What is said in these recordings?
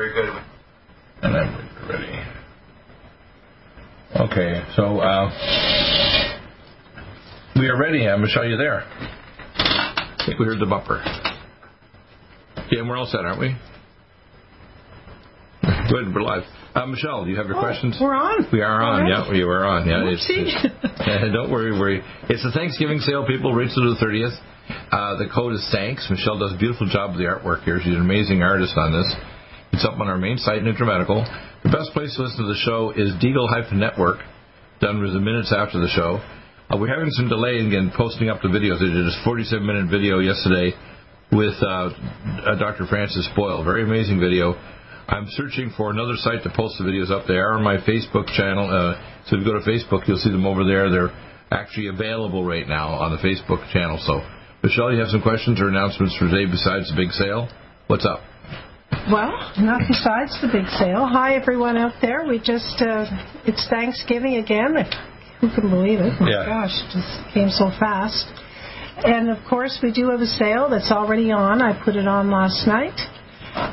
Very good. And then we're ready. Okay, so uh, we are ready. Uh, Michelle, you there? I think we heard the bumper. Yeah, and we're all set, aren't we? Good, we're live. Uh, Michelle, do you have your questions? We're on. We are on. Already? Yeah, we were on. Yeah, it's, Whoopsie. it's- don't worry, worry. It's the Thanksgiving sale, people. Rates to the thirtieth. Uh, the code is thanks. Michelle does a beautiful job of the artwork here. She's an amazing artist on this. It's up on our main site, NutriMedical. The best place to listen to the show is Deagle-Network, done with the minutes after the show. Uh, we're having some delay in posting up the videos. They did this 47-minute video yesterday with uh, uh, Dr. Francis Boyle. Very amazing video. I'm searching for another site to post the videos up. They are on my Facebook channel. Uh, so if you go to Facebook, you'll see them over there. They're actually available right now on the Facebook channel. So, Michelle, you have some questions or announcements for today besides the big sale? What's up? Well, not besides the big sale. Hi, everyone out there. We just, uh, it's Thanksgiving again. Who can believe it? My Yeah. gosh, it just came so fast. And of course, we do have a sale that's already on. I put it on last night.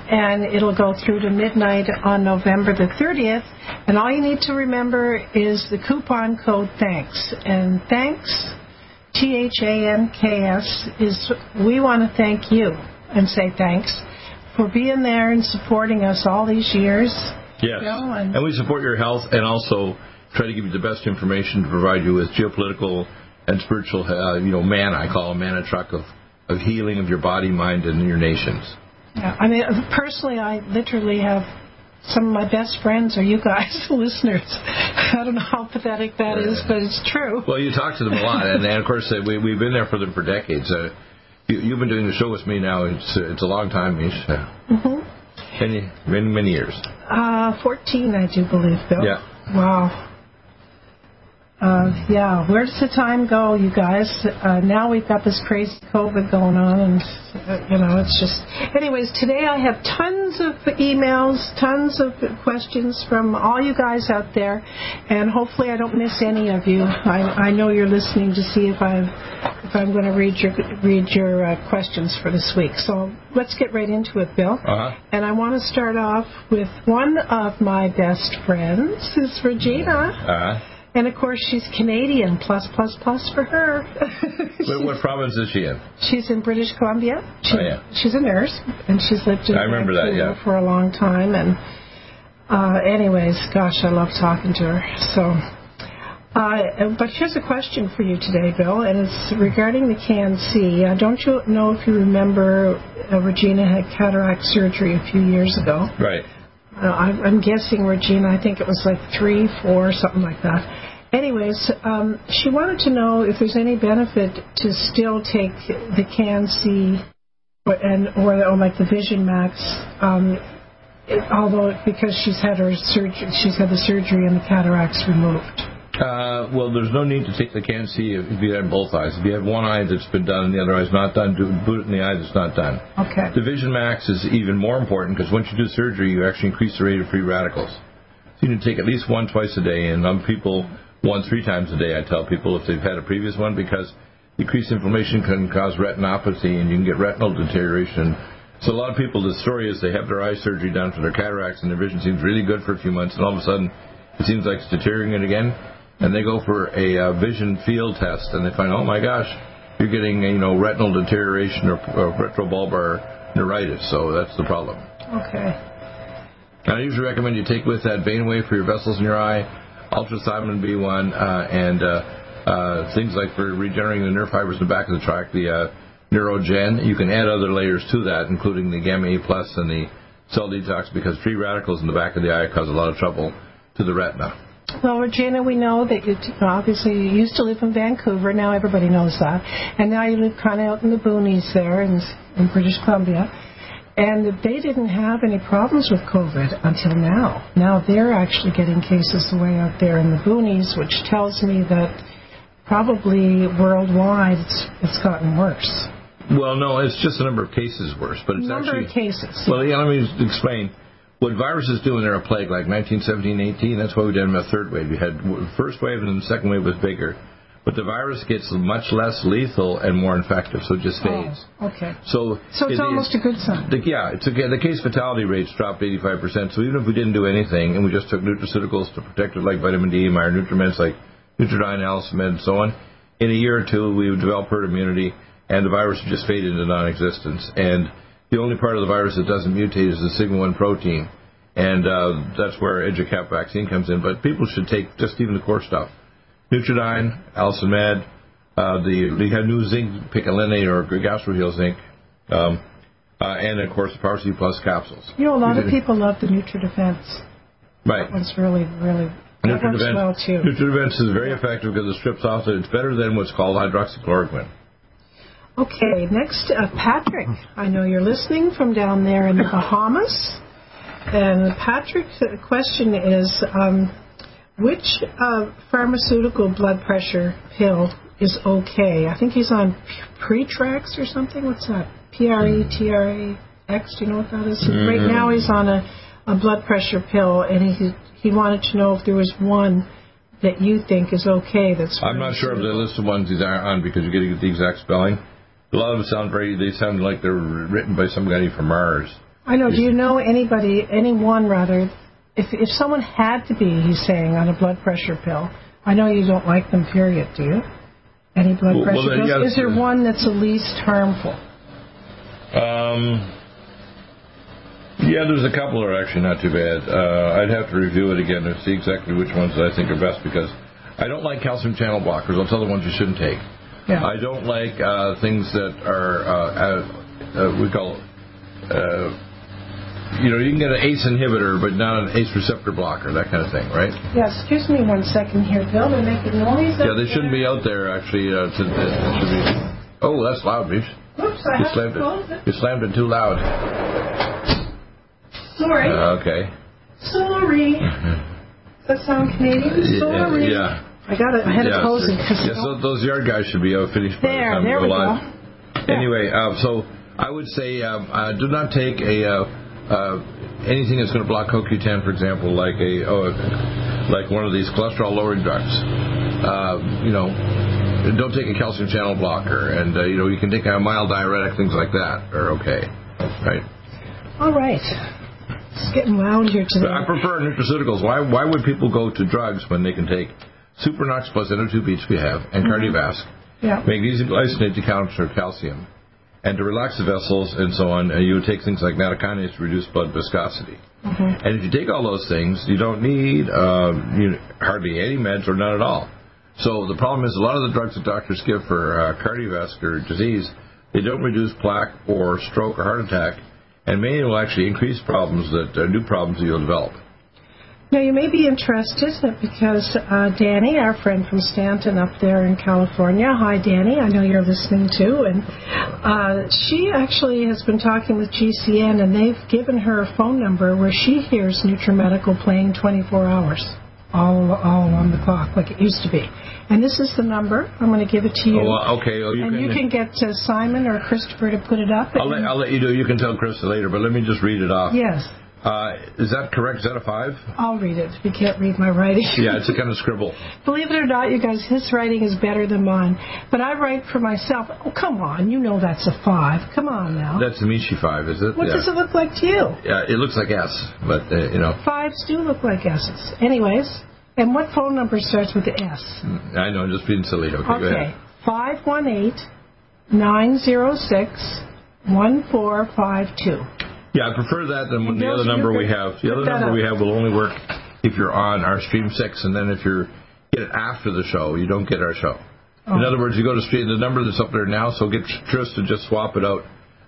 And it'll go through to midnight on November the 30th. And all you need to remember is the coupon code THANKS. And thanks, T H A N K S, is we want to thank you and say thanks for being there and supporting us all these years. Yes. And- and we support your health and also try to give you the best information to provide you with geopolitical and spiritual, uh, you know, man, I call a manna truck of, of healing of your body, mind, and your nations. Yeah, I mean, personally, I literally have some of my best friends are you guys, listeners. I don't know how pathetic that is, but it's true. Well, you talk to them a lot, and, and of course, uh, we, we've been there for them for decades. Uh, you, you've been doing the show with me now. It's, uh, it's a long time, Mish. Uh, hmm many, many, many years. Uh, 14, I do believe, Bill. Yeah. Wow. Uh, yeah, where does the time go, you guys? Uh, now we've got this crazy COVID going on, and uh, you know, it's just. Anyways, today I have tons of emails, tons of questions from all you guys out there, and hopefully I don't miss any of you. I, I know you're listening to see if I'm if I'm going to read your read your uh, questions for this week. So let's get right into it, Bill. Uh huh. And I want to start off with one of my best friends, is Regina. Uh huh. And of course, she's Canadian, plus, plus, plus for her. What, what province is she in? she's in British Columbia. She, Oh, yeah. She's a nurse, and she's lived in I remember that, yeah. for a long time. And uh, anyways, gosh, I love talking to her. So, uh, but here's a question for you today, Bill, and it's regarding the CAN-C. Uh, don't you know if you remember uh, Regina had cataract surgery a few years ago? Right. Uh, I'm, guessing Regina. I think it was like three, four, something like that. Anyways, um, she wanted to know if there's any benefit to still take the CAN-C and or, or like the Vision Max, um, it, although because she's had her surgery, she's had the surgery and the cataracts removed. Uh, well, there's no need to take the CAN-C if you have both eyes. If you have one eye that's been done and the other eye's not done, do put it in the eye that's not done. Okay. The Vision Max is even more important because once you do surgery, you actually increase the rate of free radicals. So you need to take at least one twice a day, and some people one three times a day. I tell people if they've had a previous one because decreased inflammation can cause retinopathy, and you can get retinal deterioration. So a lot of people, the story is they have their eye surgery done for their cataracts, and their vision seems really good for a few months, and all of a sudden it seems like it's deteriorating again, and they go for a uh, vision field test, and they find, oh my gosh, you're getting you know retinal deterioration or, or retrobulbar neuritis. So that's the problem. Okay. And I usually recommend you take with that Vein Wave for your vessels in your eye, Ultrathymine B1, uh, and uh, uh, things like for regenerating the nerve fibers in the back of the tract, the uh, Neurogen. You can add other layers to that, including the gamma A plus and the cell detox, because free radicals in the back of the eye cause a lot of trouble to the retina. Well, Regina, we know that you obviously you used to live in Vancouver. Now everybody knows that, and now you live kind of out in the boonies there in, in British Columbia. And they didn't have any problems with COVID until now. Now they're actually getting cases way out there in the boonies, which tells me that probably worldwide it's, it's gotten worse. Well, no, it's just the number of cases worse, but it's number actually of cases. Well, yeah, let me explain. What viruses do when they're a plague, like 1917, 18, that's why we did them a third wave. You had the first wave and then the second wave was bigger. But the virus gets much less lethal and more infective, so it just fades. Oh, okay. So, So it's it- almost a good sign. the, yeah, it's okay. The case fatality rates dropped 85%. So even if we didn't do anything and we just took nutraceuticals to protect it, like vitamin D, my nutriments like Nutridyne, Alcimed, and so on, in a year or two we would develop herd immunity, and the virus would just fade into non-existence. And the only part of the virus that doesn't mutate is the sigma one protein, and uh, that's where EduCap vaccine comes in. But people should take just even the core stuff: Nutridyne, Alcimed, uh, the have new zinc picolinate or gastroheal zinc. Um, uh, and of course the Power C Plus capsules. You know, a lot of people love the NutriDefense. Right. It's really, really that works well too. Nutridefense is very effective because it strips off. It's better than what's called hydroxychloroquine. Okay, next, uh, Patrick. I know you're listening from down there in the Bahamas. And Patrick's question is um, which uh, pharmaceutical blood pressure pill is okay? I think he's on Pretrax or something. What's that? P R E T R A X. Do you know what that is? Right Mm-hmm. now he's on a, a blood pressure pill, and he he wanted to know if there was one that you think is okay. That's I'm not sure of the list of ones are on because you're getting the exact spelling. A lot of them sound very. They sound like they're written by somebody from Mars. I know. Do you know anybody, anyone rather, if if someone had to be, he's saying, on a blood pressure pill? I know you don't like them. Period. Do you? Any blood Well, pressure well, pills? yes, Is there uh, one that's the least harmful? Um. Yeah, there's a couple that are actually not too bad. Uh, I'd have to review it again to see exactly which ones I think are best because I don't like calcium channel blockers. I'll tell the ones you shouldn't take. Yeah. I don't like uh, things that are uh, uh, uh, we call uh, you know you can get an ACE inhibitor but not an ACE receptor blocker that kind of thing, right? yeah. Excuse me one second here, Bill. They're making noise. Yeah, they shouldn't be out there actually. Uh, to, be. Oh, that's loud, Mish. Oops, I You have to slammed close it. it. You slammed it too loud. Sorry. Uh, okay. Sorry. Does that sound Canadian? Sorry. Yeah. I got had yeah, it because yeah, so those yard guys should be out finished by there, the time there we go live. Anyway, uh, so I would say um, uh, do not take a uh, uh, anything that's going to block CoQ10, for example, like a oh, like one of these cholesterol lowering drugs. Uh, you know, don't take a calcium channel blocker, and uh, you know you can take a mild diuretic, things like that are okay, right? All right. It's getting loud here today. I prefer nutraceuticals. Why why would people go to drugs when they can take Supernox plus NO2 beats we have and cardiovascular Yeah. magnesium glycinate to counter calcium, and to relax the vessels and so on, uh, you would take things like nattokinase to reduce blood viscosity. And if you take all those things, you don't need uh, you hardly any meds or none at all. So the problem is a lot of the drugs that doctors give for uh, cardiovascular disease, they don't reduce plaque or stroke or heart attack, and many will actually increase problems that uh, new problems that you'll develop. Now, you may be interested because uh, Danny, our friend from Stanton up there in California, hi Danny, I know you're listening too, and uh, she actually has been talking with GCN and they've given her a phone number where she hears NutriMedical playing 24 hours, all, all on the clock, like it used to be. And this is the number. I'm going to give it to you. Oh, well, okay. you and can, you can get uh, Simon or Christopher to put it up. I'll, let, I'll let you do. You can tell Chris later, but let me just read it off. yes, Uh, is that correct? Is that a five? I'll read it if you can't read my writing. Yeah, it's a kind of scribble. Believe it or not, you guys, his writing is better than mine. But I write for myself. Oh, come on. You know that's a five. Come on now. That's the Michi five, is it? what yeah. does it look like to you? Yeah, it looks like S, but uh, you know, Fives do look like S's. Anyways, and what phone number starts with the S? I know, I'm just being silly. Okay, go Okay. ahead. 518 906 1452. Yeah, I prefer that than the other number we have. The other number we have will only work if you're on our Stream Six, and then if you're get it after the show. You don't get our show. In oh. other words, you go to street the number that's up there now. So get Chris to just swap it out.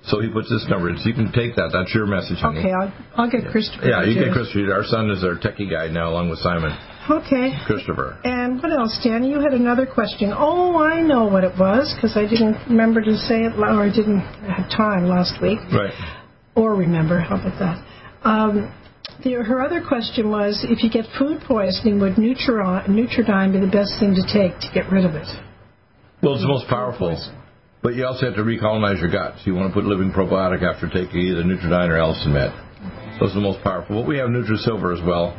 So he puts this number in. So you can take that. That's your message, honey. Okay, I'll, I'll get Christopher. Yeah, you get. Christopher. Our son is our techie guy now, along with Simon. Okay. Christopher. And what else, Danny? You had another question. Oh, I know what it was because I didn't remember to say it, or I didn't have time last week, Right. Or remember. How about that? Um, the, her other question was, if you get food poisoning, would Neutron, Nutridyne be the best thing to take to get rid of it? Well, it's the most powerful. But you also have to recolonize your gut. So you want to put living probiotic after taking either Nutridyne or Allison Med. Those are the most powerful. But we have NutriSilver as well.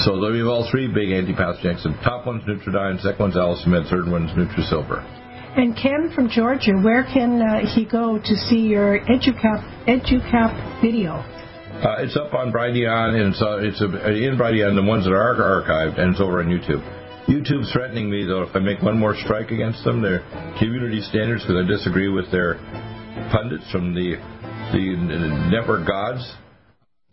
So we have all three big antipathogenics. The top one's Nutridyne, second one's Allison Med, third one's NutriSilver. And Ken from Georgia, where can uh, he go to see your EduCap EduCap video? Uh, it's up on Brighteon, and it's, uh, it's uh, in Brighteon, the ones that are archived, and it's over on YouTube. YouTube's threatening me, though, if I make one more strike against them, their community standards, because I disagree with their pundits from the, the network gods.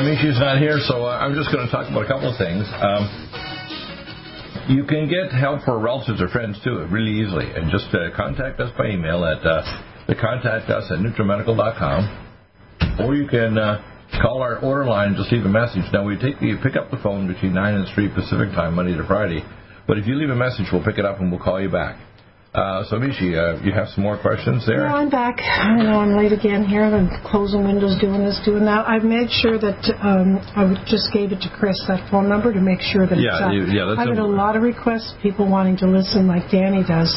uh, Mishu's not here, so uh, I'm just going to talk about a couple of things. Um, you can get help for relatives or friends too, really easily, and just uh, contact us by email at uh, the contact us at nutrimedical.com, or you can uh, call our order line just leave a message. Now we take the pick up the phone between nine and three Pacific time, Monday to Friday, but if you leave a message, we'll pick it up and we'll call you back. Uh, so, Mishi, uh, you have some more questions there? No, I'm back. I know I'm late again here. I'm closing windows, doing this, doing that. I've made sure that um, I just gave it to Chris that phone number to make sure that Yeah, it's up. you- yeah, that's I get a a- lot of requests, people wanting to listen like Danny does,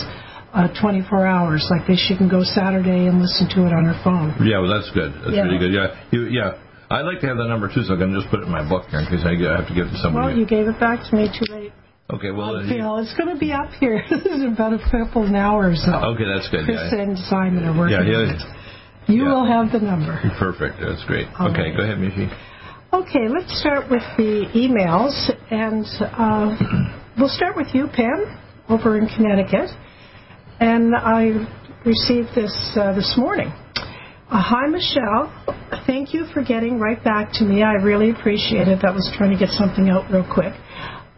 uh, 24 hours. Like they she can go Saturday and listen to it on her phone. Yeah, well, that's good. That's Yeah. really good. Yeah, you, yeah. I'd like to have that number too, so I can just put it in my book here in case I I have to give it to somebody. Well, you gave it back to me too late. Okay, well, I uh, feel it's going to be up here in about a couple of hours. So. okay, that's good. Chris Yeah, and Simon are working yeah, on yeah. it. You yeah. will have the number. Perfect. That's great. All okay, right. go ahead, Mishi. Okay, let's start with the emails, and uh, we'll start with you, Pam, over in Connecticut. And I received this uh, this morning. Uh, Hi, Michelle. Thank you for getting right back to me. I really appreciate it. That was trying to get something out real quick.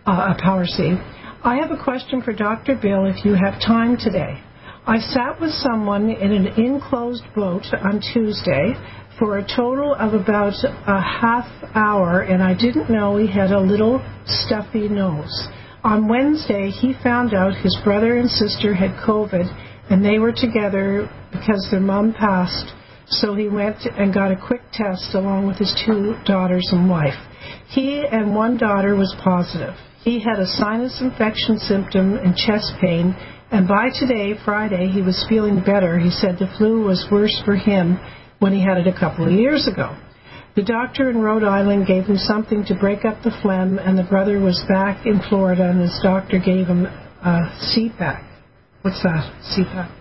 Uh, power seed. I have a question for Dr. Bill if you have time today. I sat with someone in an enclosed boat on Tuesday for a total of about a half hour, and I didn't know he had a little stuffy nose. On Wednesday, he found out his brother and sister had COVID, and they were together because their mom passed. So he went and got a quick test along with his two daughters and wife. He and one daughter was positive. He had a sinus infection symptom and chest pain, and by today, Friday, he was feeling better. He said the flu was worse for him when he had it a couple of years ago. The doctor in Rhode Island gave him something to break up the phlegm, and the brother was back in Florida, and his doctor gave him a CPAP. What's that? CPAP?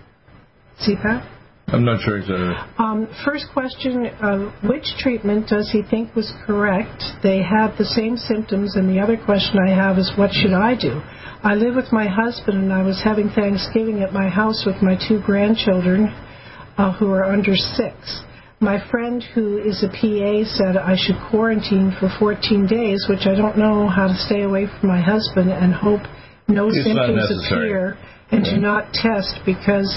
CPAP? I'm not sure exactly. Um, first question, uh, which treatment does he think was correct? They have the same symptoms, and the other question I have is, what should I do? I live with my husband, and I was having Thanksgiving at my house with my two grandchildren uh, who are under six. My friend who is a PA said I should quarantine for 14 days, which I don't know how to stay away from my husband and hope no It's symptoms appear and to not test because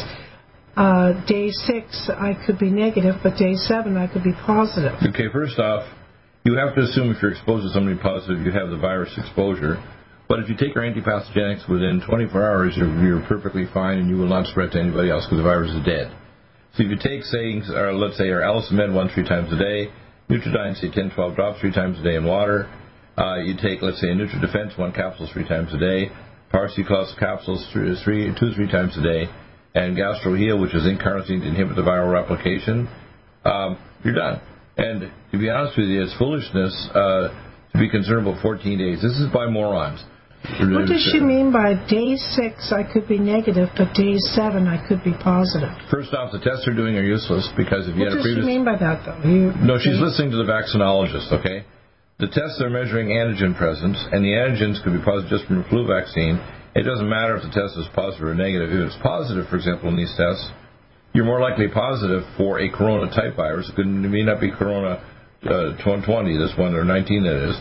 uh, day six I could be negative, but day seven I could be positive. Okay, first off, you have to assume if you're exposed to somebody positive, you have the virus exposure. But if you take your antipathogenics within 24 hours, you're, you're perfectly fine and you will not spread to anybody else because the virus is dead. So if you take, say, or let's say, our Allison Med one three times a day, Nutridyne, say 10, 12 drops three times a day in water. Uh, you take, let's say, a NutriDefense one capsule three times a day, Power C Plus capsules three, three, two, three times a day, and GastroHeal, which is incarnitine to inhibit the viral replication. Um, you're done. And to be honest with you, it's foolishness uh, to be concerned about 14 days. This is by morons. What does she mean by day six I could be negative, but day seven I could be positive? First off, the tests they're doing are useless because if you What had a previous does she mean by that, though? You, No, she's listening to the vaccinologist, okay? The tests are measuring antigen presence, and the antigens could be positive just from the flu vaccine. It doesn't matter if the test is positive or negative. If it's positive, for example, in these tests, you're more likely positive for a corona type virus. It, may not be corona uh, 20, this one, or 19 that is.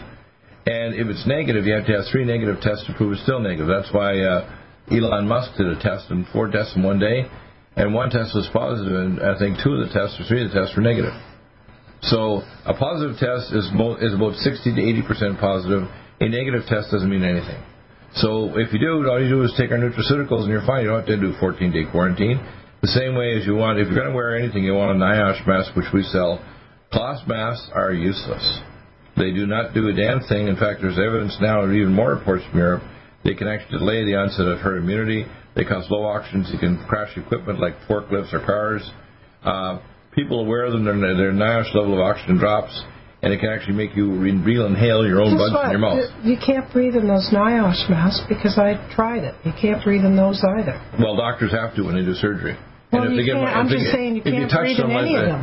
And if it's negative, you have to have three negative tests to prove it's still negative. That's why uh, Elon Musk did a test and four tests in one day, and one test was positive, and I think two of the tests or three of the tests were negative. So a positive test is, mo- is about 60 to 80 percent positive. A negative test doesn't mean anything. So if you do, all you do is take our nutraceuticals and you're fine. You don't have to do 14 day quarantine. The same way as you want, if you're going to wear anything, you want a NIOSH mask, which we sell. Cloth masks are useless. They do not do a damn thing. In fact, there's evidence now, and even more reports from Europe, they can actually delay the onset of herd immunity. They cause low oxygen. They can crash equipment like forklifts or cars. Uh, people wear them, their, their NIOSH level of oxygen drops, and it can actually make you re- real inhale your own Guess buds what? in your mouth. You you can't breathe in those NIOSH masks because I tried it. You can't breathe in those either. Well, doctors have to when they do surgery. Well, and if you they get, can't- if I'm they just get- saying you if can't touch breathe in them like any of that-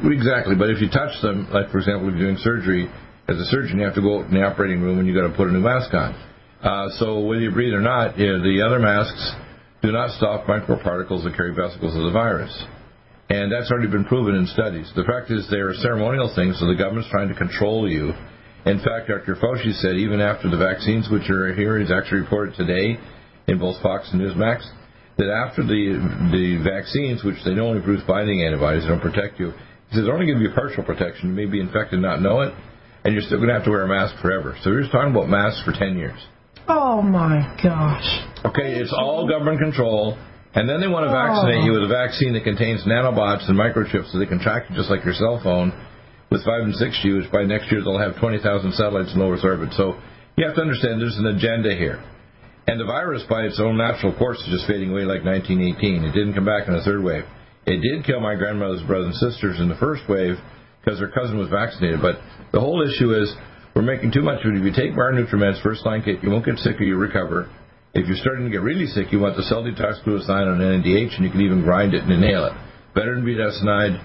them. Exactly, but if you touch them, like for example, if you're doing surgery, as a surgeon, you have to go out in the operating room and you got to put a new mask on. Uh, so whether you breathe or not, yeah, the other masks do not stop microparticles that carry vesicles of the virus. And that's already been proven in studies. The fact is they're ceremonial things, so the government's trying to control you. In fact, Dr. Fauci said even after the vaccines, which are here, he's actually reported today in both Fox and Newsmax, that after the the vaccines, which they know only produce binding antibodies, they don't protect you. He says they're only going to give you partial protection. You may be infected and not know it, and you're still going to have to wear a mask forever. So we're just talking about masks for 10 years. Oh my gosh. Okay, it's all government control. And then they want to vaccinate you oh. with a vaccine that contains nanobots and microchips so they can track you just like your cell phone with 5 and 6G, which by next year they'll have 20,000 satellites in low Earth orbit. So you have to understand there's an agenda here. And the virus, by its own natural course, is just fading away like 1918. It didn't come back in the third wave. It did kill my grandmother's brothers and sisters in the first wave because her cousin was vaccinated. But the whole issue is we're making too much of it. If you take Bar Nutrimed's first line kit, you won't get sick or you recover. If you're starting to get really sick, you want the glutathione on NADH, and you can even grind it and inhale it. Better than budesonide,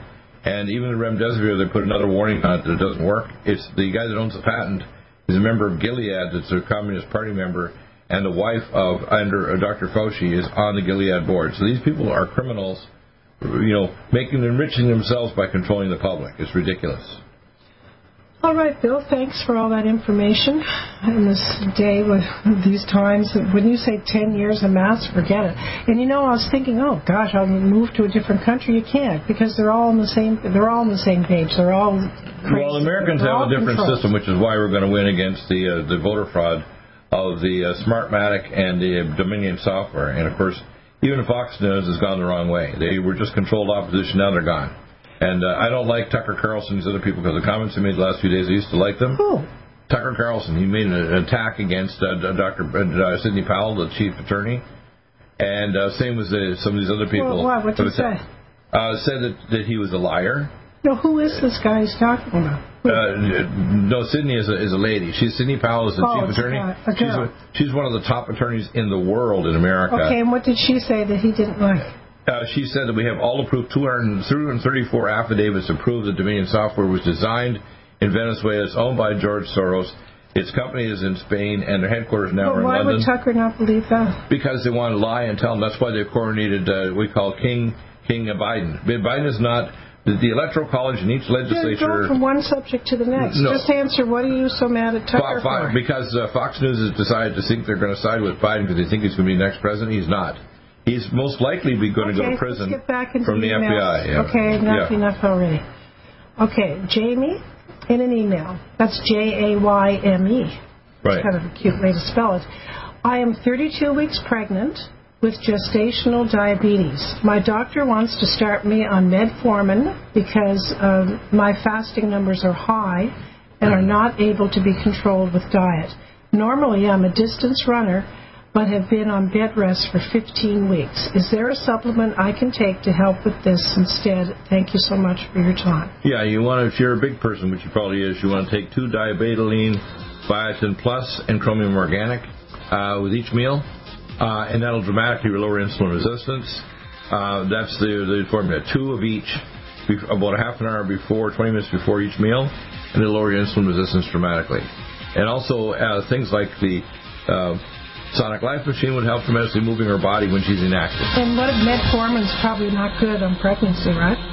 and even the remdesivir, they put another warning on it that it doesn't work. It's the guy that owns the patent is a member of Gilead, that's a Communist Party member, and the wife of under uh, Dr. Fauci is on the Gilead board. So these people are criminals, you know, making enriching themselves by controlling the public. It's ridiculous. All right, Bill, thanks for all that information in this day with these times. When you say 10 years of mass, forget it. And you know, I was thinking, oh gosh, I'll move to a different country. You can't because they're all on the same. They're all on the same page. They're all. Crazy. Well, Americans They're have a different controlled. system, which is why we're going to win against the uh, the voter fraud of the uh, Smartmatic and the uh, Dominion software. And of course, even Fox News has gone the wrong way. They were just controlled opposition. Now they're gone. And uh, I don't like Tucker Carlson and these other people because the comments he made the last few days, I used to like them. Who? Tucker Carlson, he made an attack against uh, Dr. Uh, Sidney Powell, the chief attorney, and uh, same with the, some of these other people. Well, what? What'd you say? Uh, said that, that he was a liar. No, who is this guy he's talking about? Uh, no, Sidney is a, is a lady. She's Sidney Powell is the Oh, chief a attorney. a she's, girl. a- she's one of the top attorneys in the world in America. okay, and what did she say that he didn't like? Uh, she said that we have all approved proof, 200 234 affidavits to prove that Dominion Software was designed in Venezuela. It's owned by George Soros. Its company is in Spain, and their headquarters now But are in why London. would Tucker not believe that? because they want to lie and tell them. That's why they coronated uh, we call King King of Biden. Biden is not the, electoral college in each legislature. going from one subject to the next. No. Just answer. What are you so mad at Tucker Fo- Fo- for? because uh, Fox News has decided to think they're going to side with Biden because they think he's going to be the next president. He's not. He's most likely be going to go to prison let's get back into from the emails. FBI. Yeah. Okay, enough, Yeah. enough already. Okay, Jamie, in an email. That's J A Y M E. Right. Kind of a cute way to spell it. I am 32 weeks pregnant with gestational diabetes. My doctor wants to start me on metformin because um, my fasting numbers are high and are not able to be controlled with diet. Normally, I'm a distance runner, but have been on bed rest for 15 weeks. Is there a supplement I can take to help with this instead? Thank you so much for your time. Yeah, you want to, if you're a big person, which you probably is, you want to take two diabetoline, biotin plus, and chromium organic uh, with each meal, uh, and that'll dramatically lower insulin resistance. Uh, that's the, the formula. Two of each, about a half an hour before, 20 minutes before each meal, and it'll lower your insulin resistance dramatically. And also uh, things like the uh, Sonic Life Machine would help tremendously moving her body when she's inactive. And what if metformin's probably not good on pregnancy, right?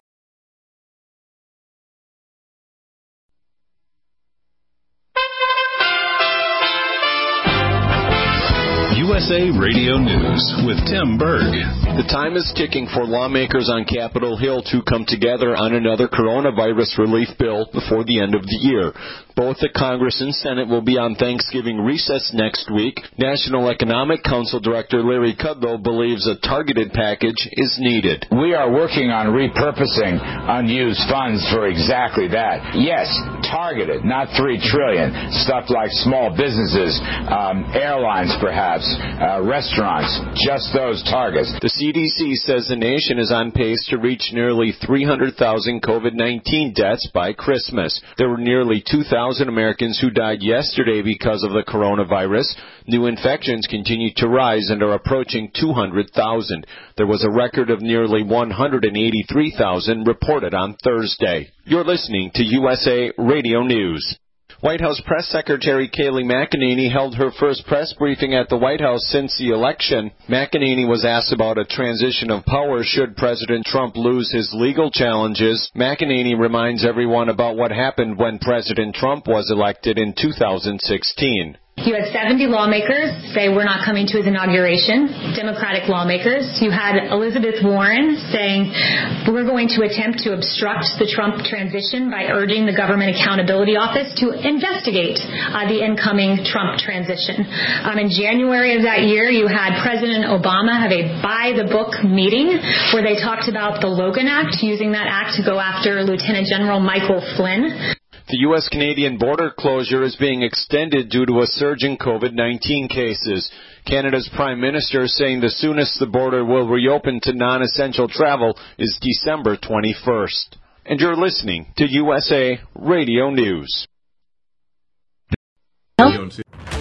News with Tim Berg. The time is ticking for lawmakers on Capitol Hill to come together on another coronavirus relief bill before the end of the year. Both the Congress and Senate will be on Thanksgiving recess next week. National Economic Council Director Larry Kudlow believes a targeted package is needed. We are working on repurposing unused funds for exactly that. Yes, targeted, not three trillion. Stuff like small businesses, um, airlines, perhaps, uh, restaurants, just those targets. The CDC says the nation is on pace to reach nearly 300,000 COVID 19 deaths by Christmas. There were nearly 2,000 Americans who died yesterday because of the coronavirus. New infections continue to rise and are approaching 200,000. There was a record of nearly 183,000 reported on Thursday. You're listening to USA Radio News. White House Press Secretary Kayleigh McEnany held her first press briefing at the White House since the election. McEnany was asked about a transition of power should President Trump lose his legal challenges. McEnany reminds everyone about what happened when President Trump was elected in 2016. You had 70 lawmakers say we're not coming to his inauguration, Democratic lawmakers. You had Elizabeth Warren saying we're going to attempt to obstruct the Trump transition by urging the Government Accountability Office to investigate uh, the incoming Trump transition. Um, in January of that year, you had President Obama have a by the book meeting where they talked about the Logan Act, using that act to go after Lieutenant General Michael Flynn. The U.S. Canadian border closure is being extended due to a surge in COVID 19 cases. Canada's Prime Minister is saying the soonest the border will reopen to non essential travel is December 21st. And you're listening to USA Radio News.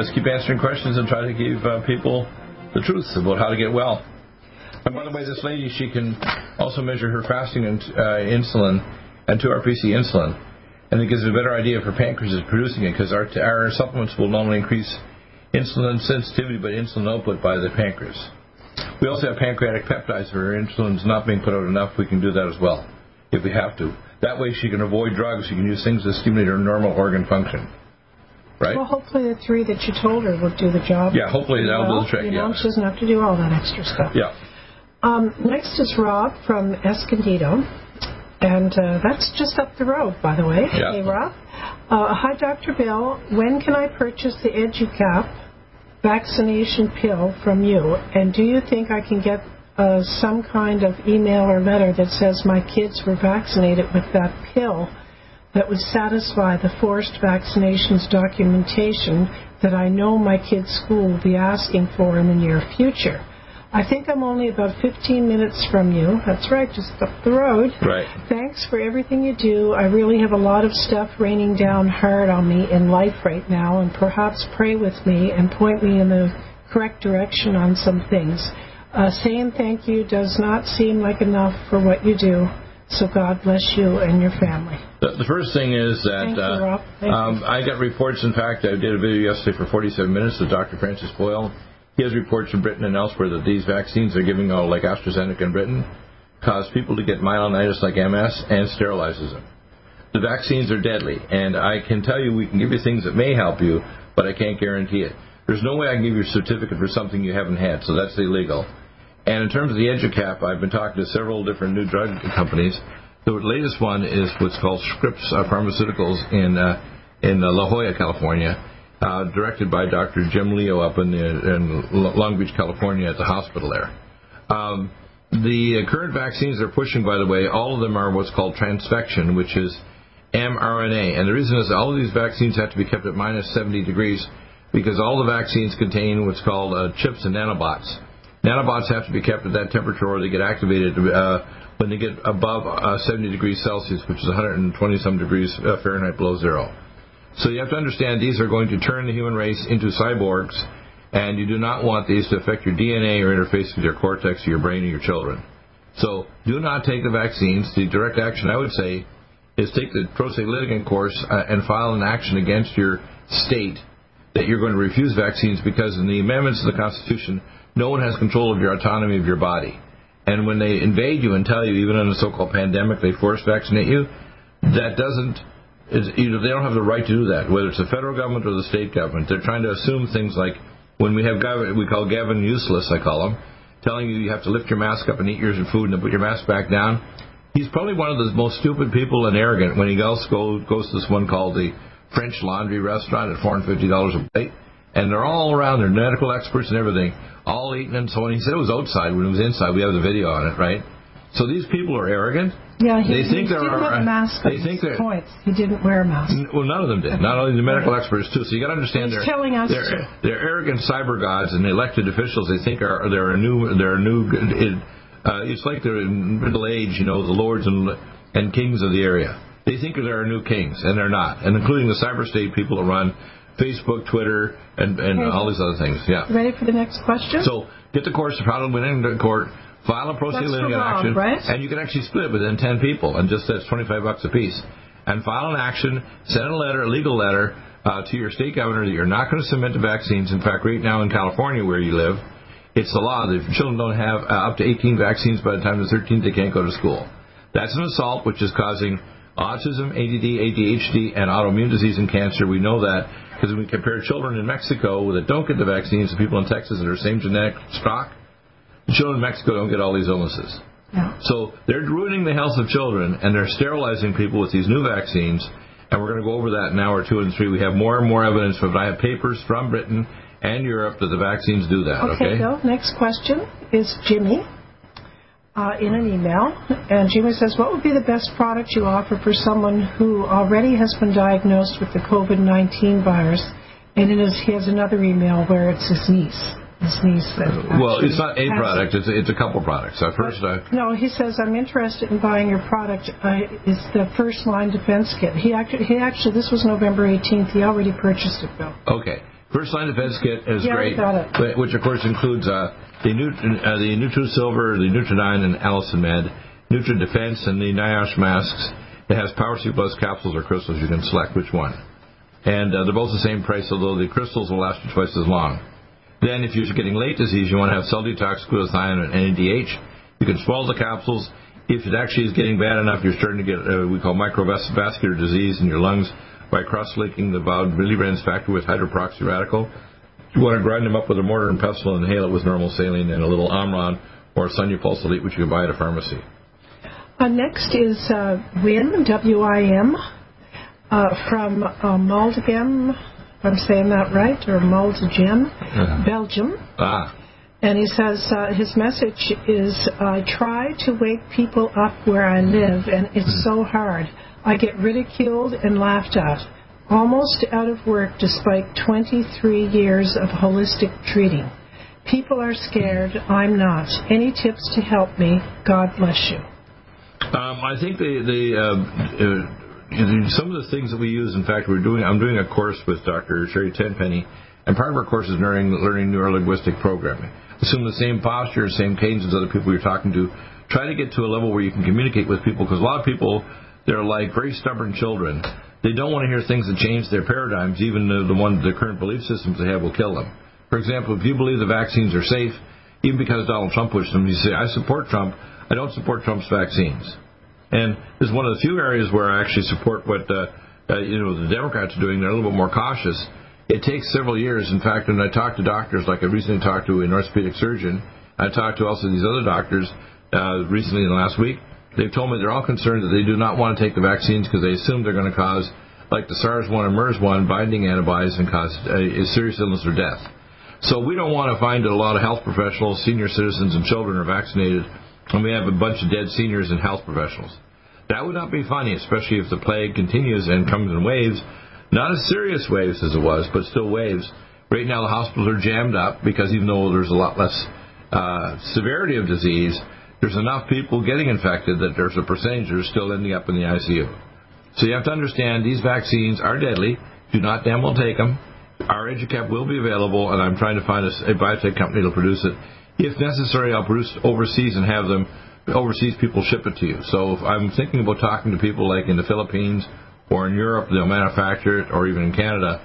Let's keep answering questions and try to give uh, people the truth about how to get well. And by the way, this lady, she can also measure her fasting and uh, insulin and 2-RPC insulin. And it gives a better idea if her pancreas is producing it because our, our supplements will not only increase insulin sensitivity but insulin output by the pancreas. We also have pancreatic peptides. Her insulin's not being put out enough, we can do that as well if we have to. That way she can avoid drugs. She can use things to stimulate her normal organ function. Right? Well, hopefully the three that you told her will do the job. Yeah, hopefully that'll well, do the trick. You know, yeah. she doesn't have to do all that extra stuff. Yeah. Um, next is Rob from Escondido. And uh, that's just up the road, by the way. Yeah. Hey, Rob. Uh, hi, Dr. Bill. When can I purchase the EduCap vaccination pill from you? And do you think I can get uh, some kind of email or letter that says my kids were vaccinated with that pill that would satisfy the forced vaccinations documentation that I know my kids' school will be asking for in the near future? I think I'm only about 15 minutes from you. That's right, just up the road. Right. Thanks for everything you do. I really have a lot of stuff raining down hard on me in life right now, and perhaps pray with me and point me in the correct direction on some things. Uh, saying thank you does not seem like enough for what you do. So God bless you and your family. The, the first thing is that you, uh. Thank um, you. I got reports. In fact, I did a video yesterday for 47 minutes with Dr. Francis Boyle. He has reports from Britain and elsewhere that these vaccines they're giving out, like AstraZeneca in Britain, cause people to get myelinitis like MS and sterilizes them. The vaccines are deadly, and I can tell you we can give you things that may help you, but I can't guarantee it. There's no way I can give you a certificate for something you haven't had, so that's illegal. And in terms of the EduCap, I've been talking to several different new drug companies. The latest one is what's called Scripps uh, Pharmaceuticals in uh, in uh, La Jolla, California, uh, directed by Dr. Jim Leo up in, the, in Long Beach, California, at the hospital there. Um, the current vaccines they're pushing, by the way, all of them are what's called transfection, which is mRNA. And the reason is all of these vaccines have to be kept at minus 70 degrees because all the vaccines contain what's called uh, chips and nanobots. Nanobots have to be kept at that temperature or they get activated uh, when they get above uh, 70 degrees Celsius, which is 120 some degrees uh, Fahrenheit below zero. So you have to understand these are going to turn the human race into cyborgs, and you do not want these to affect your DNA or interface with your cortex or your brain or your children. So do not take the vaccines. The direct action I would say is take the pro se litigant course uh, and file an action against your state that you're going to refuse vaccines because in the amendments of the Constitution, no one has control of your autonomy of your body. And when they invade you and tell you, even in a so-called pandemic, they force vaccinate you, that doesn't, you know, they don't have the right to do that, whether it's the federal government or the state government. They're trying to assume things like when we have Gavin, we call Gavin useless, I call him, telling you you have to lift your mask up and eat your food and then put your mask back down. He's probably one of the most stupid people and arrogant when he goes, goes to this one called the French Laundry Restaurant at $450 a plate. And they're all around. They're medical experts and everything, all eating and so on. He said it was outside. When it was inside, we have the video on it, right? So these people are arrogant. Yeah, he, they think he there didn't are. have a mask they think they're points. He didn't wear a mask. Well, none of them did. Not only the medical experts too. So you got to understand He's they're telling us they're, they're arrogant cyber gods and elected officials. They think are they're a new they're a new. It, uh, it's like they're in middle age, you know, the lords and and kings of the area. They think they're new kings, and they're not, and including the cyber state people that run Facebook, Twitter, and, and all these other things. Yeah. Ready for the next question? So get the course, it within the court, file a pro se litigant action, right? and you can actually split it within 10 people, and just that's 25 bucks a piece. And file an action, send a letter, a legal letter, uh, to your state governor that you're not going to submit the vaccines. In fact, right now in California where you live, it's the law that if children don't have uh, up to 18 vaccines by the time they're 13, they can't go to school. That's an assault which is causing autism, ADD, ADHD, and autoimmune disease and cancer. We know that because when we compare children in Mexico that don't get the vaccines to people in Texas that are the same genetic stock, the children in Mexico don't get all these illnesses. Yeah. So they're ruining the health of children, and they're sterilizing people with these new vaccines. And we're going to go over that in hour two and three. We have more and more evidence. But I have papers from Britain and Europe that the vaccines do that. Okay, Okay. Bill. Next question is Jimmy uh, in an email. And Jimmy says, What would be the best product you offer for someone who already has been diagnosed with the COVID 19 virus? And it is, he has another email where it's his niece. His niece. That Well, it's not a product. It's a, it's a couple products. Uh, first, uh, No, he says I'm interested in buying your product. It's the first line defense kit. He actually, he actually, this was November 18th. He already purchased it, Bill. Okay. First line defense kit is Yeah, great, got it. which of course includes uh, the Nut- uh, the NutriSilver, the Nutridyne, and Allicin Med, Nutri Defense, and the NIOSH masks. It has Power C Plus capsules or crystals. You can select which one, and uh, they're both the same price, although the crystals will last you twice as long. Then, if you're getting late disease, you want to have cell detox, glutathione, and NADH. You can swallow the capsules. If it actually is getting bad enough, you're starting to get uh, we call microvascular disease in your lungs by cross-linking the Willebrand's factor with hydroperoxy radical. You want to grind them up with a mortar and pestle and inhale it with normal saline and a little Omron or Sunupulse Elite, which you can buy at a pharmacy. Uh, next is uh, Wim, W-I-M, uh, from uh, Maldegem, if I'm saying that right, or Maldegem, Uh-huh. Belgium. Ah, And he says uh, his message is I try to wake people up where I live, and it's so hard. I get ridiculed and laughed at. Almost out of work despite 23 years of holistic treating. People are scared. I'm not. Any tips to help me? God bless you. Um, I think the the um, uh, some of the things that we use. In fact, we're doing. I'm doing a course with Dr. Sherri Tenpenny, and part of our course is learning learning neurolinguistic programming. Assume the same posture, same cadence as other people you're talking to. Try to get to a level where you can communicate with people because a lot of people they're like very stubborn children. They don't want to hear things that change their paradigms, even the, the one the current belief systems they have will kill them. For example, if you believe the vaccines are safe, even because Donald Trump pushed them, you say, I support Trump, I don't support Trump's vaccines. And this is one of the few areas where I actually support what uh, uh, you know the Democrats are doing. They're a little bit more cautious. It takes several years. In fact, when I talk to doctors, like I recently talked to an orthopedic surgeon, I talked to also these other doctors uh, recently in the last week. They've told me they're all concerned that they do not want to take the vaccines because they assume they're going to cause, like the SARS 1 and MERS 1, binding antibodies and cause a, a serious illness or death. So we don't want to find that a lot of health professionals, senior citizens, and children are vaccinated, and we have a bunch of dead seniors and health professionals. That would not be funny, especially if the plague continues and comes in waves. Not as serious waves as it was, but still waves. Right now, the hospitals are jammed up because even though there's a lot less uh, severity of disease, there's enough people getting infected that there's a percentage that are still ending up in the ICU. So you have to understand these vaccines are deadly. Do not damn well take them. Our EduCap will be available, and I'm trying to find a, a biotech company to produce it. If necessary, I'll produce overseas and have them overseas people ship it to you. So if I'm thinking about talking to people like in the Philippines or in Europe, they'll manufacture it, or even in Canada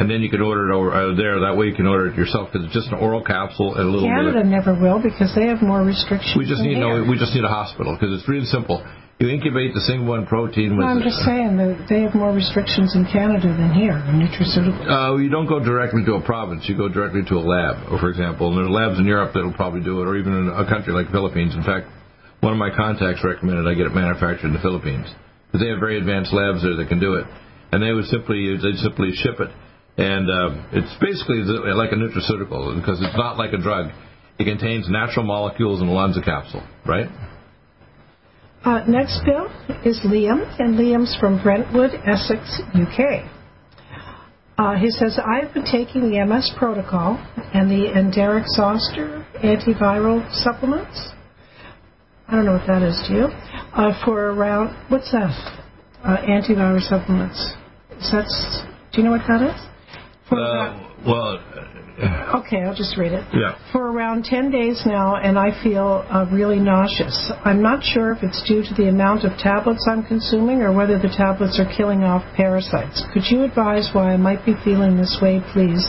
and then you can order it over uh, there. That way you can order it yourself because it's just an oral capsule and a little Canada bit. Never will because they have more restrictions. We just need no. We just need a hospital because it's really simple. You incubate the single one protein with. I'm just saying that they have more restrictions in Canada than here in nutraceuticals. Uh, you don't go directly to a province. You go directly to a lab, or for example, and there are labs in Europe that'll probably do it, or even in a country like the Philippines. In fact, one of my contacts recommended I get it manufactured in the Philippines because they have very advanced labs there that can do it, and they would simply they simply ship it and uh, it's basically like a nutraceutical because it's not like a drug. It contains natural molecules in a Lonza capsule, right? Uh, next bill is Liam, and Liam's from Brentwood, Essex, UK. Uh, he says, I've been taking the MS protocol and the Enderic Zoster antiviral supplements. I don't know what that is, do you? Uh, for around, what's that? Uh, antiviral supplements. Is that, do you know what that is? Uh, well, okay, I'll just read it. Yeah. For around 10 days now, and I feel uh, really nauseous. I'm not sure if it's due to the amount of tablets I'm consuming or whether the tablets are killing off parasites. Could you advise why I might be feeling this way, please?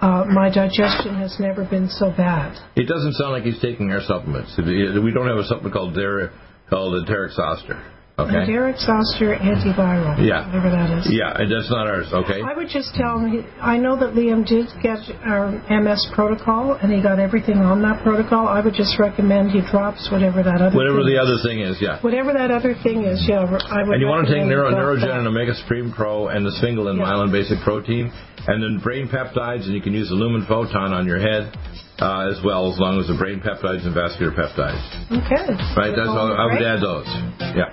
Uh, my digestion has never been so bad. It doesn't sound like he's taking our supplements. We don't have a supplement called Der- called Enteric Zoster. Okay. Enderic Zoster antiviral. Yeah. Whatever that is. Yeah, and that's not ours. Okay. I would just tell him. I know that Liam did get our MS protocol, and he got everything on that protocol. I would just recommend he drops whatever that other. Whatever the is. other thing is, yeah. Whatever that other thing is, yeah. I would. And you want to take Neuro, Neurogen that. and Omega Supreme Pro and the Sphingolin Yeah. myelin basic protein, and then brain peptides, and you can use the Lumen Photon on your head. Uh, as well, as long as the brain peptides and vascular peptides. Okay. Right, that's all. I would add those. Yeah.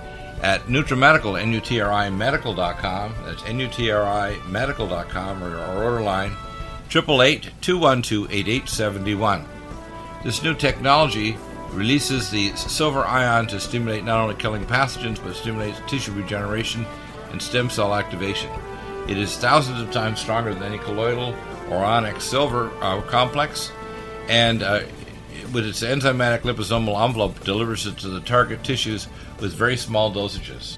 at NutriMedical, N-U-T-R-I Medical.com. That's N-U-T-R-I Medical.com, or our order line, 888-212-8871. This new technology releases the silver ion to stimulate not only killing pathogens, but stimulates tissue regeneration and stem cell activation. It is thousands of times stronger than any colloidal or ionic silver uh, complex, and uh, with its enzymatic liposomal envelope, delivers it to the target tissues with very small dosages.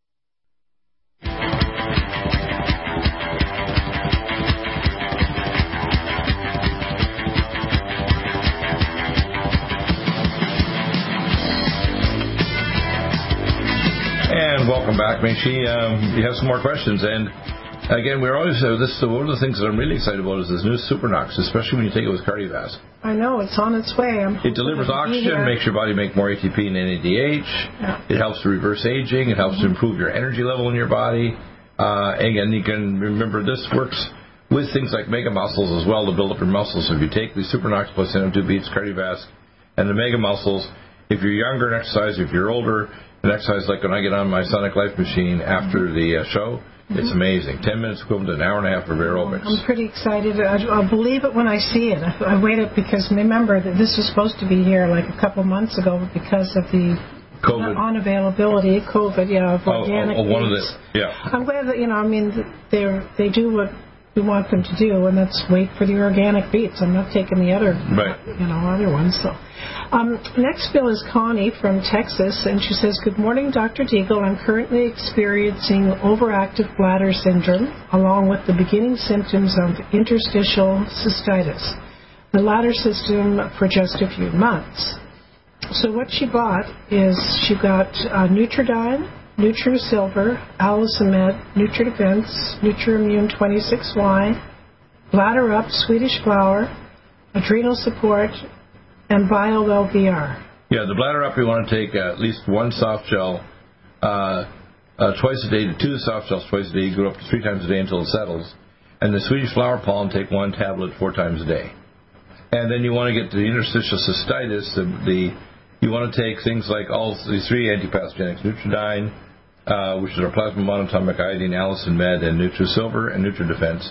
and welcome back, Minxie. Um, you have some more questions, and again, we're always uh, this. one of the things that I'm really excited about is this new Supernox, especially when you take it with Cardiovasc. I know it's on its way. I'm it delivers oxygen, makes your body make more ATP and NADH. Yeah. It helps to reverse aging. It helps mm-hmm. to improve your energy level in your body. Uh, again, you can remember this works with things like mega muscles as well to build up your muscles. So if you take the Supernox plus NO2 beets Cardiovasc and the mega muscles, if you're younger and exercise, if you're older, an exercise like when I get on my Sonic Life machine after the uh, show. Mm-hmm. It's amazing. Ten minutes equivalent to an hour and a half of aerobics. I'm pretty excited. I, will believe it when I see it. I, I waited because remember that this was supposed to be here like a couple months ago because of the COVID. unavailability, COVID, yeah, of organic oh, oh, oh one of the, yeah. I'm glad that you know. I mean, they they do what we want them to do, and that's wait for the organic beets. I'm not taking the other, right. you know, other ones. So, um, next bill is Connie from Texas, and she says, "Good morning, Dr. Deagle. I'm currently experiencing overactive bladder syndrome, along with the beginning symptoms of interstitial cystitis. The latter system for just a few months." So what she bought is she got uh, Nutridyne NutriSilver, Allicin NutriDefense, NutriImmune 26Y, Bladder Up, Swedish Flower, Adrenal Support, and BioLVR. Yeah, the Bladder Up, you want to take at least one soft gel uh, uh, twice a day to two soft gels twice a day. You go up to three times a day until it settles. And the Swedish Flower Pollen, take one tablet four times a day. And then you want to get to the interstitial cystitis, the, the you want to take things like all these three antipathogenics, Nutridyne, uh, which is our plasma monatomic iodine, Allicin Med, and NutriSilver and NutriDefense,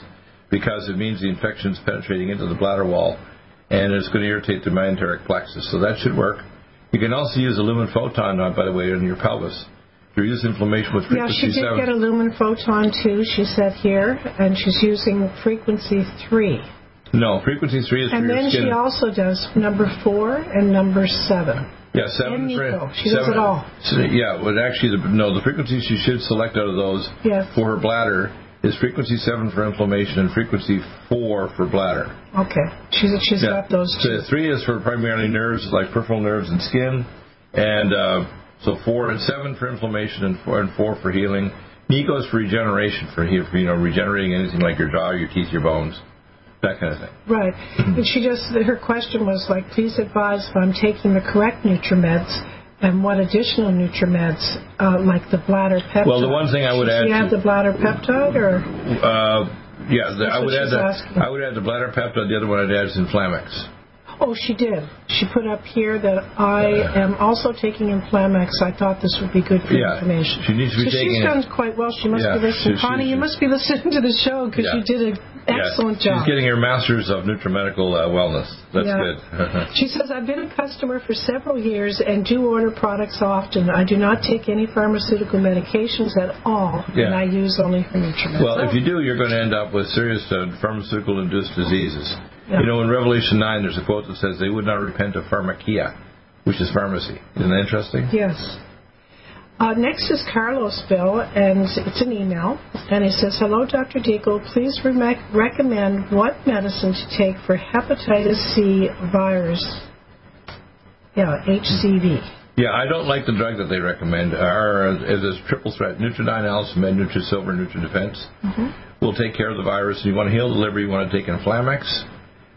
because it means the infection is penetrating into the bladder wall and it's going to irritate the myenteric plexus. So that should work. You can also use a lumen photon, uh, by the way, in your pelvis. If you use inflammation with frequency Yeah, she did 7. get a lumen photon too, she said here, and she's using frequency 3. No, frequency 3 is and for your skin. And then she also does number 4 and number 7. Yeah, seven. And She seven, does it all. Yeah, but actually, the, no, the frequencies she should select out of those yes. for her bladder is frequency seven for inflammation and frequency four for bladder. Okay, she's she's yeah. got those two. So three is for primarily nerves like peripheral nerves and skin, and uh, so four and seven for inflammation and four and four for healing. Nico is for regeneration for you know regenerating anything like your jaw, your teeth, your bones that kind of thing. Right. and she just, her question was like, please advise if I'm taking the correct NutriMeds and what additional NutriMeds, uh, like the bladder peptide. Well, the one thing I would add. You add the bladder peptide, or? Uh, yeah, the, I would add the asking. I would add the bladder peptide. The other one I'd add is Inflammex. Oh, she did. She put up here that I am also taking Inflamex. I thought this would be good for Yeah. information. She needs to be so taking she's it. done quite well. She must Yeah, be listening. she- she- you she- must be listening to the show because Yeah. you did an excellent yeah. job. She's getting her master's of nutrimedical uh, wellness. That's good. She says, I've been a customer for several years and do order products often. I do not take any pharmaceutical medications at all, and I use only her Nutrimed. Well, if you do, you're going to end up with serious uh, pharmaceutical-induced diseases. You know, in Revelation 9, there's a quote that says, they would not repent of pharmakia, which is pharmacy. Isn't that interesting? Yes. Uh, next is Carlos Bill, and it's an email, and he says, "Hello, Dr. Deagle. Please re- recommend what medicine to take for hepatitis C virus. Yeah, HCV. Yeah, I don't like the drug that they recommend. Our is this triple threat: Nutridyne, Alcimed, Nutrisilver, Nutridefense. Will take care of the virus. You want to heal the liver. You want to take Inflamex.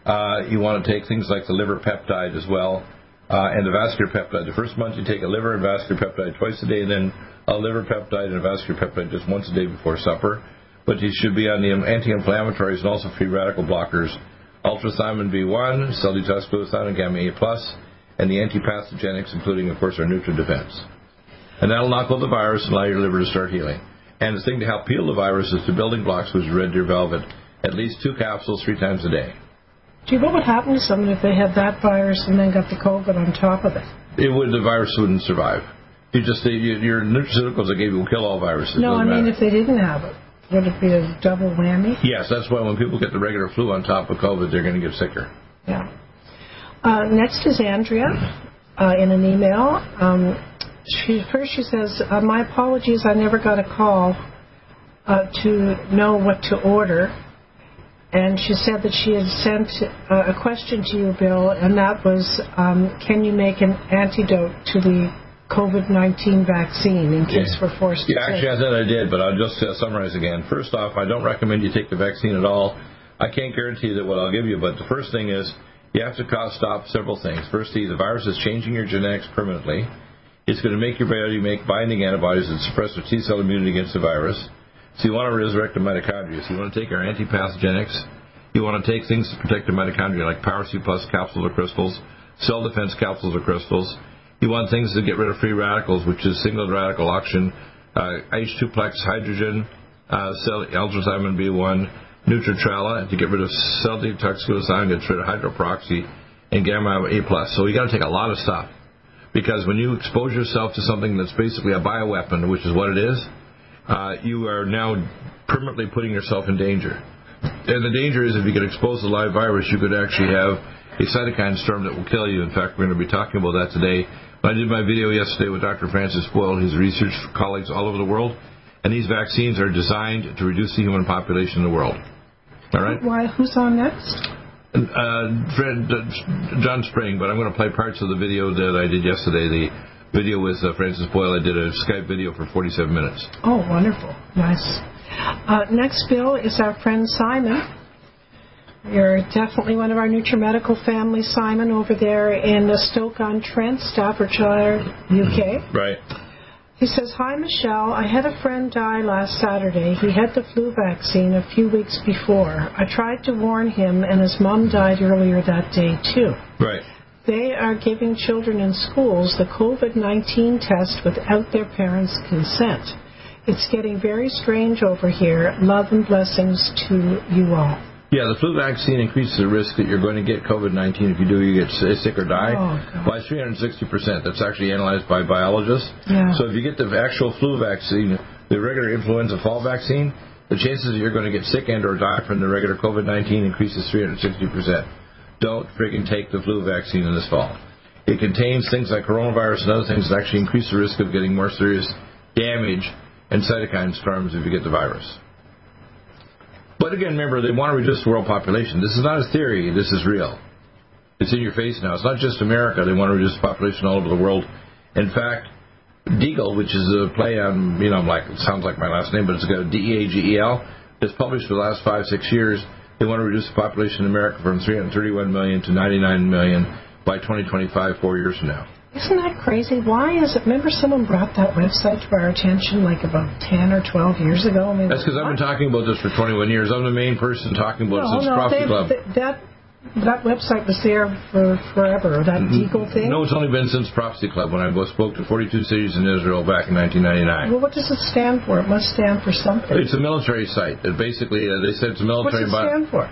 Uh, you want to take things like the liver peptide as well, uh, and the vascular peptide. The first month you take a liver and vascular peptide twice a day, and then a liver peptide and a vascular peptide just once a day before supper. But you should be on the anti-inflammatories and also free radical blockers: ultrathiamine B1, cell detox glutathione, gamma A plus, and the antipathogenics, including, of course, our NutriDefense. And that'll knock out the virus and allow your liver to start healing. And the thing to help heal the virus is the building blocks, which is red deer velvet, at least two capsules three times a day. Do you know what happened to someone if they had that virus and then got the COVID on top of it? It would the virus wouldn't survive. You just you, your nutraceuticals I gave you will kill all viruses. no, I mean matter. if they didn't have it, would it be a double whammy? Yes, that's why when people get the regular flu on top of COVID, they're going to get sicker. Yeah. Uh, next is Andrea uh, in an email. Um, she, first, she says, uh, My apologies, I never got a call uh, to know what to order. And she said that she had sent uh, a question to you, Bill, and that was um, Can you make an antidote to the COVID 19 vaccine in case Yeah. we're forced Yeah, to actually, I take said I did, but I'll just uh, summarize again. First off, I don't recommend you take the vaccine at all. I can't guarantee that what I'll give you, but the first thing is you have to stop several things. Firstly, the virus is changing your genetics permanently. It's going to make your body make binding antibodies that suppress your T cell immunity against the virus. So you want to resurrect the mitochondria. So you want to take our antipathogenics. You want to take things to protect the mitochondria like Power C Plus capsules or crystals, cell defense capsules or crystals. You want things to get rid of free radicals, which is single radical oxygen, uh, H2-plex hydrogen, uh, cell ultrathiamine B1, Nutritrella to get rid of cell detox glutathione, get rid of hydroperoxy, and gamma A plus. So you got to take a lot of stuff because when you expose yourself to something that's basically a bioweapon, which is what it is, uh, you are now permanently putting yourself in danger. And the danger is if you get exposed to live virus, you could actually have a cytokine storm that will kill you. In fact, we're going to be talking about that today. I did my video yesterday with Dr. Francis Boyle, his research colleagues all over the world, and these vaccines are designed to reduce the human population in the world. All right? Why, who's on next? uh, Fred, uh, John Spring, but I'm going to play parts of the video that I did yesterday. The video with uh, Francis Boyle. I did a Skype video for 47 minutes. Oh, wonderful. Nice. Uh, next, Bill, is our friend Simon. You're definitely one of our NutriMedical family, Simon, over there in Stoke-on-Trent, Staffordshire, UK. Right. He says, Hi, Michelle. I had a friend die last Saturday. He had the flu vaccine a few weeks before. I tried to warn him, and his mom died earlier that day, too. Right. They are giving children in schools the COVID 19 test without their parents' consent. It's getting very strange over here. Love and blessings to you all. Yeah, the flu vaccine increases the risk that you're going to get COVID-19. If you do, you get sick or die Oh, by 360%. That's actually analyzed by biologists. Yeah. So if you get the actual flu vaccine, the regular influenza fall vaccine, the chances that you're going to get sick and or die from the regular COVID-19 increases 360%. Don't freaking take the flu vaccine in this fall. It contains things like coronavirus and other things that actually increase the risk of getting more serious damage and cytokine storms if you get the virus. But again, remember, they want to reduce the world population. This is not a theory. This is real. It's in your face now. It's not just America. They want to reduce the population all over the world. In fact, Deagel, which is a play on, you know, I'm like it sounds like my last name, but it's got a D-E-A-G-E-L, has published for the last five, six years. They want to reduce the population in America from 331 million to 99 million by 2025, four years from now. Isn't that crazy? Why is it? Remember, someone brought that website to our attention like about 10 or 12 years ago? I mean, That's because I've been talking about this for 21 years. I'm the main person talking about it no, since no, Prophecy Club. th- that that website was there for forever. That Deagel thing. No, it's only been since Prophecy Club when I spoke to 42 cities in Israel back in 1999. Well, what does it stand for? It must stand for something. It's a military site. It basically, uh, they said it's a military. What's it stand for?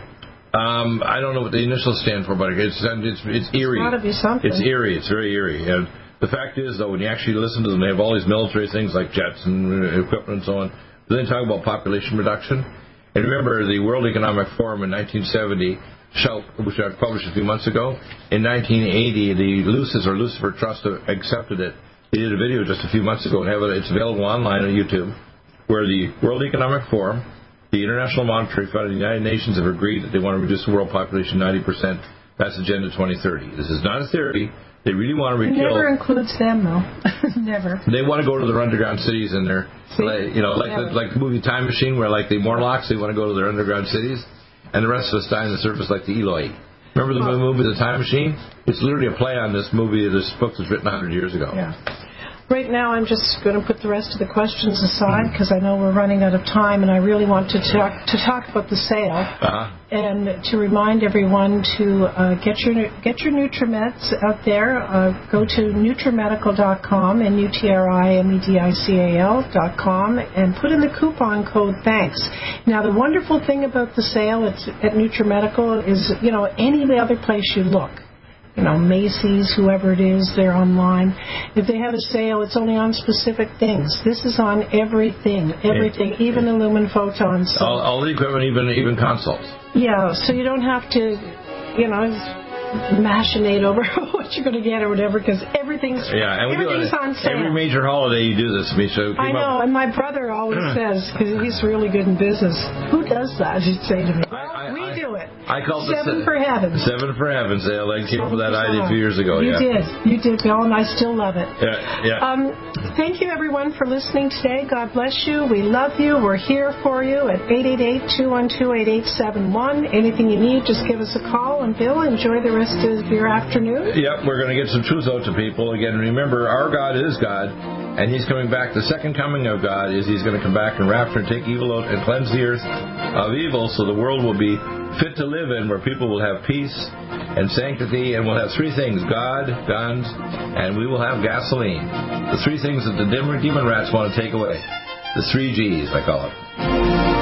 Um, I don't know what the initials stand for, but it's it's it's eerie. It's got to be something. It's eerie. It's very eerie. And the fact is, though, when you actually listen to them, they have all these military things like jets and uh, equipment and so on. Then they talk about population reduction. And remember, the World Economic Forum in 1970, which I published a few months ago, in 1980, the Lucis or Lucifer Trust accepted it. They did a video just a few months ago and have it. It's available online on YouTube, where the World Economic Forum the International Monetary Fund and the United Nations have agreed that they want to reduce the world population 90%. That's Agenda 2030. This is not a theory. They really want to It never includes them, though. never. They want to go to their underground cities and their, like, you know, like the, like the movie Time Machine, where like the Morlocks, they want to go to their underground cities, and the rest of us die on the surface like the Eloi. Remember the movie The Time Machine? It's literally a play on this movie, this book that's written 100 years ago. Yeah. Right now, I'm just going to put the rest of the questions aside because I know we're running out of time, and I really want to talk to talk about the sale Uh-huh. and to remind everyone to uh, get your get your NutriMeds out there. Uh, go to NutriMedical.com and U-T-R-I-M-E-D-I-C-A-L.com and put in the coupon code Thanks. Now, the wonderful thing about the sale at, at NutriMedical is, you know, any other place you look you know, Macy's, whoever it is, they're online. If they have a sale, it's only on specific things. This is on everything, everything, even the lumen photons. So, All, all the equipment, even even consoles. yeah, so you don't have to, you know, machinate over what you're going to get or whatever because everything's Yeah, and we do everything's on sale. Every major holiday you do this. I mean, so I know, up- and my brother always says because he's really good in business. Who does that? He'd say to me. Well, we do it. I called Seven se- for heaven. Seven for heaven sale. I came up with that idea a few years ago. You yeah. did. You did, Bill, and I still love it. Yeah, yeah. Um, thank you, everyone, for listening today. God bless you. We love you. We're here for you at 888-212-8871. Anything you need, just give us a call. And, Bill, enjoy the rest of your afternoon. Yep, we're going to get some truth out to people. Again, remember, our God is God, and He's coming back. The second coming of God is He's going to come back and rapture and take evil out and cleanse the earth of evil so the world will be fit to live in, where people will have peace and sanctity, and we'll have three things God, guns, and we will have gasoline. The three things that the demon rats want to take away. The three G's, I call it.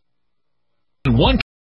One